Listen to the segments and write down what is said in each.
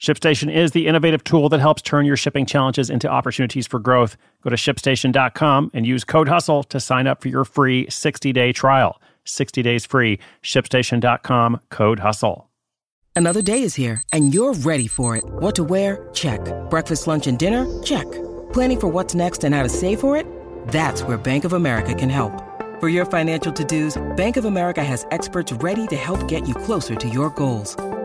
ShipStation is the innovative tool that helps turn your shipping challenges into opportunities for growth. Go to shipstation.com and use code HUSTLE to sign up for your free 60 day trial. 60 days free. ShipStation.com code HUSTLE. Another day is here and you're ready for it. What to wear? Check. Breakfast, lunch, and dinner? Check. Planning for what's next and how to save for it? That's where Bank of America can help. For your financial to dos, Bank of America has experts ready to help get you closer to your goals.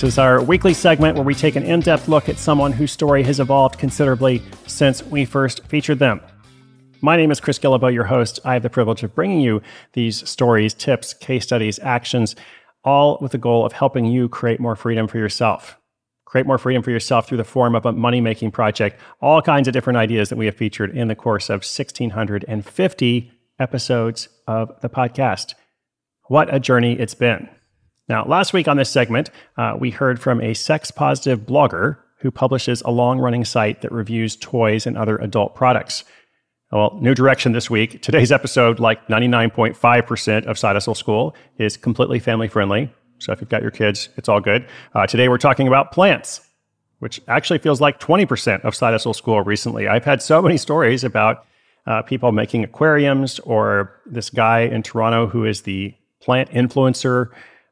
This is our weekly segment where we take an in depth look at someone whose story has evolved considerably since we first featured them. My name is Chris Guillebeau, your host. I have the privilege of bringing you these stories, tips, case studies, actions, all with the goal of helping you create more freedom for yourself. Create more freedom for yourself through the form of a money making project. All kinds of different ideas that we have featured in the course of 1,650 episodes of the podcast. What a journey it's been. Now, last week on this segment, uh, we heard from a sex positive blogger who publishes a long running site that reviews toys and other adult products. Well, new direction this week. Today's episode, like 99.5% of Hustle School, is completely family friendly. So if you've got your kids, it's all good. Uh, today we're talking about plants, which actually feels like 20% of Hustle School recently. I've had so many stories about uh, people making aquariums or this guy in Toronto who is the plant influencer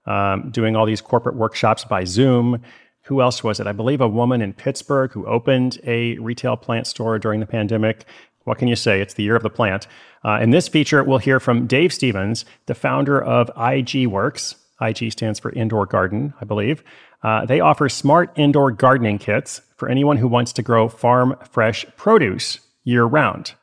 um, doing all these corporate workshops by Zoom. Who else was it? I believe a woman in Pittsburgh who opened a retail plant store during the pandemic. What can you say? It's the year of the plant. Uh, in this feature, we'll hear from Dave Stevens, the founder of IG Works. IG stands for Indoor Garden, I believe. Uh, they offer smart indoor gardening kits for anyone who wants to grow farm fresh produce year round.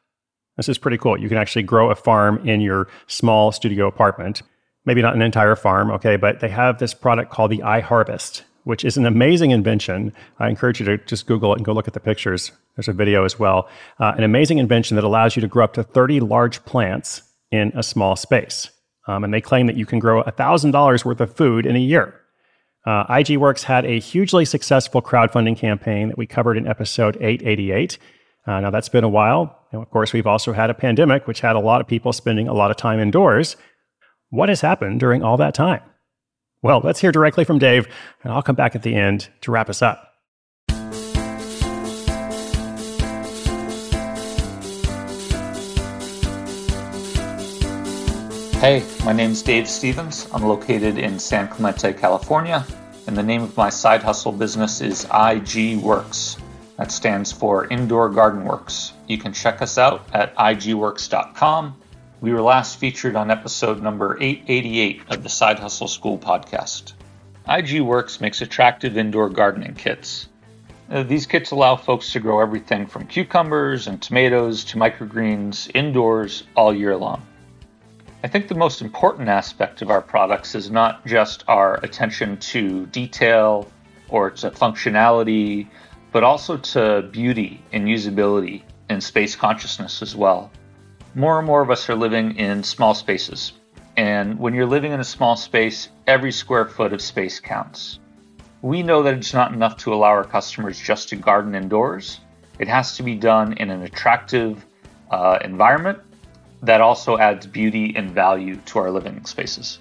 This is pretty cool. You can actually grow a farm in your small studio apartment maybe not an entire farm, okay, but they have this product called the iHarvest, which is an amazing invention. I encourage you to just Google it and go look at the pictures. There's a video as well. Uh, an amazing invention that allows you to grow up to 30 large plants in a small space. Um, and they claim that you can grow $1,000 worth of food in a year. Uh, IG Works had a hugely successful crowdfunding campaign that we covered in episode 888. Uh, now, that's been a while. And of course, we've also had a pandemic, which had a lot of people spending a lot of time indoors. What has happened during all that time? Well, let's hear directly from Dave, and I'll come back at the end to wrap us up. Hey, my name is Dave Stevens. I'm located in San Clemente, California, and the name of my side hustle business is IG Works. That stands for Indoor Garden Works. You can check us out at igworks.com we were last featured on episode number 888 of the Side Hustle School podcast. IG Works makes attractive indoor gardening kits. Uh, these kits allow folks to grow everything from cucumbers and tomatoes to microgreens indoors all year long. I think the most important aspect of our products is not just our attention to detail or to functionality, but also to beauty and usability and space consciousness as well more and more of us are living in small spaces. And when you're living in a small space, every square foot of space counts. We know that it's not enough to allow our customers just to garden indoors. It has to be done in an attractive uh, environment that also adds beauty and value to our living spaces.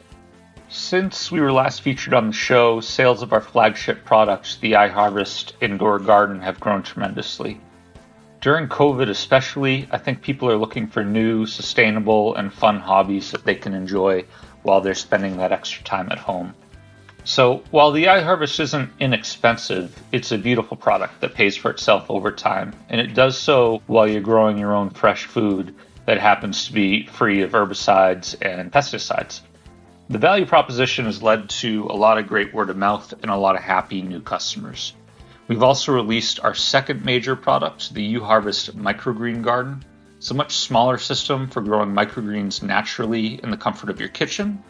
Since we were last featured on the show, sales of our flagship product, the iHarvest Indoor Garden, have grown tremendously. During COVID, especially, I think people are looking for new, sustainable, and fun hobbies that they can enjoy while they're spending that extra time at home. So, while the iHarvest isn't inexpensive, it's a beautiful product that pays for itself over time, and it does so while you're growing your own fresh food that happens to be free of herbicides and pesticides. The value proposition has led to a lot of great word of mouth and a lot of happy new customers. We've also released our second major product, the UHarvest Microgreen Garden. It's a much smaller system for growing microgreens naturally in the comfort of your kitchen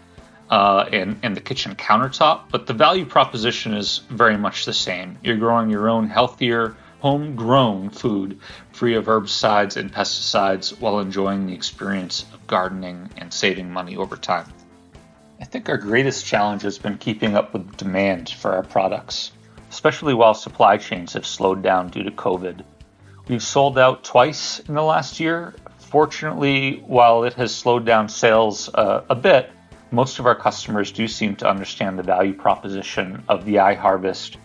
uh, and, and the kitchen countertop, but the value proposition is very much the same. You're growing your own healthier, homegrown food free of herbicides and pesticides while enjoying the experience of gardening and saving money over time. I think our greatest challenge has been keeping up with demand for our products, especially while supply chains have slowed down due to COVID. We've sold out twice in the last year. Fortunately, while it has slowed down sales uh, a bit, most of our customers do seem to understand the value proposition of the iHarvest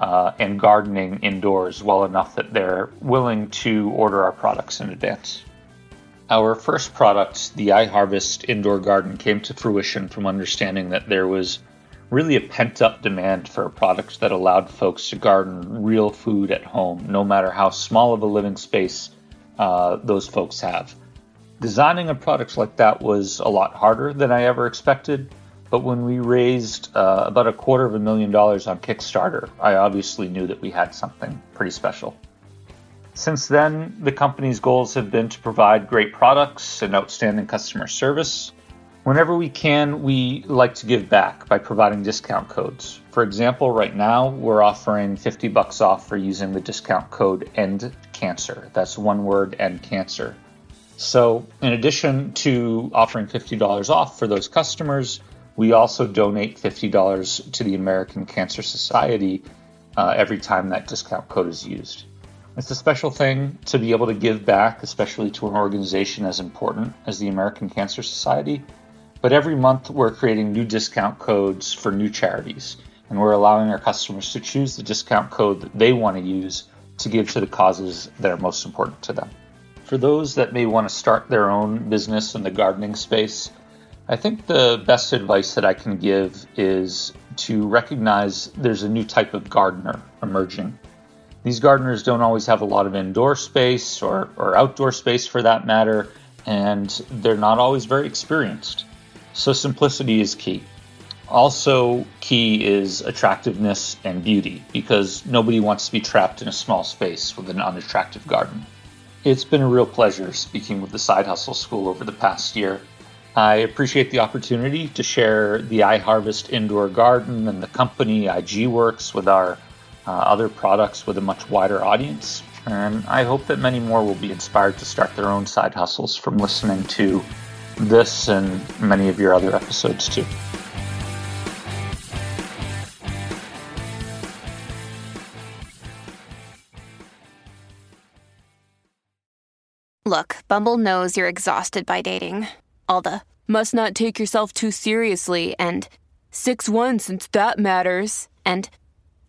uh, and gardening indoors well enough that they're willing to order our products in advance. Our first product, the iHarvest Indoor Garden, came to fruition from understanding that there was really a pent up demand for a product that allowed folks to garden real food at home, no matter how small of a living space uh, those folks have. Designing a product like that was a lot harder than I ever expected, but when we raised uh, about a quarter of a million dollars on Kickstarter, I obviously knew that we had something pretty special. Since then, the company's goals have been to provide great products and outstanding customer service. Whenever we can, we like to give back by providing discount codes. For example, right now we're offering 50 bucks off for using the discount code END CANCER. That's one word, END CANCER. So, in addition to offering $50 off for those customers, we also donate $50 to the American Cancer Society uh, every time that discount code is used. It's a special thing to be able to give back, especially to an organization as important as the American Cancer Society. But every month we're creating new discount codes for new charities, and we're allowing our customers to choose the discount code that they want to use to give to the causes that are most important to them. For those that may want to start their own business in the gardening space, I think the best advice that I can give is to recognize there's a new type of gardener emerging these gardeners don't always have a lot of indoor space or, or outdoor space for that matter, and they're not always very experienced. So, simplicity is key. Also, key is attractiveness and beauty because nobody wants to be trapped in a small space with an unattractive garden. It's been a real pleasure speaking with the Side Hustle School over the past year. I appreciate the opportunity to share the iHarvest indoor garden and the company IG Works with our uh, other products with a much wider audience. And I hope that many more will be inspired to start their own side hustles from listening to this and many of your other episodes too. Look, Bumble knows you're exhausted by dating. All the must not take yourself too seriously and 6 1 since that matters. And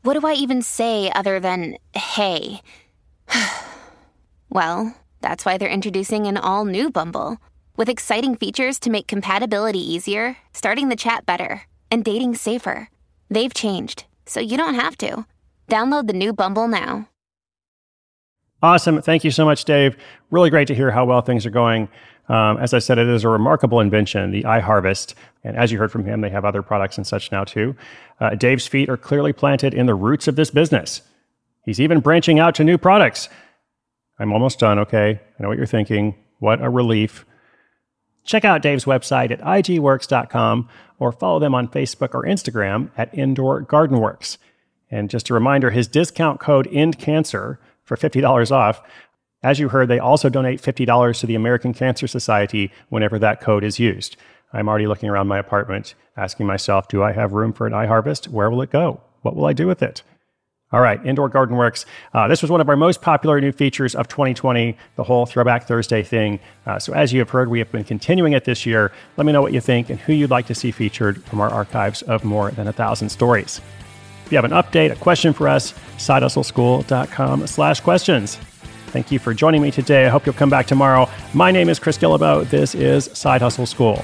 what do I even say other than hey? well, that's why they're introducing an all new Bumble with exciting features to make compatibility easier, starting the chat better, and dating safer. They've changed, so you don't have to. Download the new Bumble now. Awesome. Thank you so much, Dave. Really great to hear how well things are going. Um, as I said, it is a remarkable invention, the iHarvest. And as you heard from him, they have other products and such now too. Uh, Dave's feet are clearly planted in the roots of this business. He's even branching out to new products. I'm almost done, okay? I know what you're thinking. What a relief. Check out Dave's website at igworks.com or follow them on Facebook or Instagram at Indoor Garden Works. And just a reminder, his discount code ENDCANCER for $50 off as you heard, they also donate $50 to the American Cancer Society whenever that code is used. I'm already looking around my apartment, asking myself, do I have room for an iHarvest? Where will it go? What will I do with it? All right, Indoor Garden Works. Uh, this was one of our most popular new features of 2020, the whole Throwback Thursday thing. Uh, so, as you have heard, we have been continuing it this year. Let me know what you think and who you'd like to see featured from our archives of more than a thousand stories. If you have an update, a question for us, sidehustleschool.com slash questions. Thank you for joining me today. I hope you'll come back tomorrow. My name is Chris Guillebeau. This is Side Hustle School.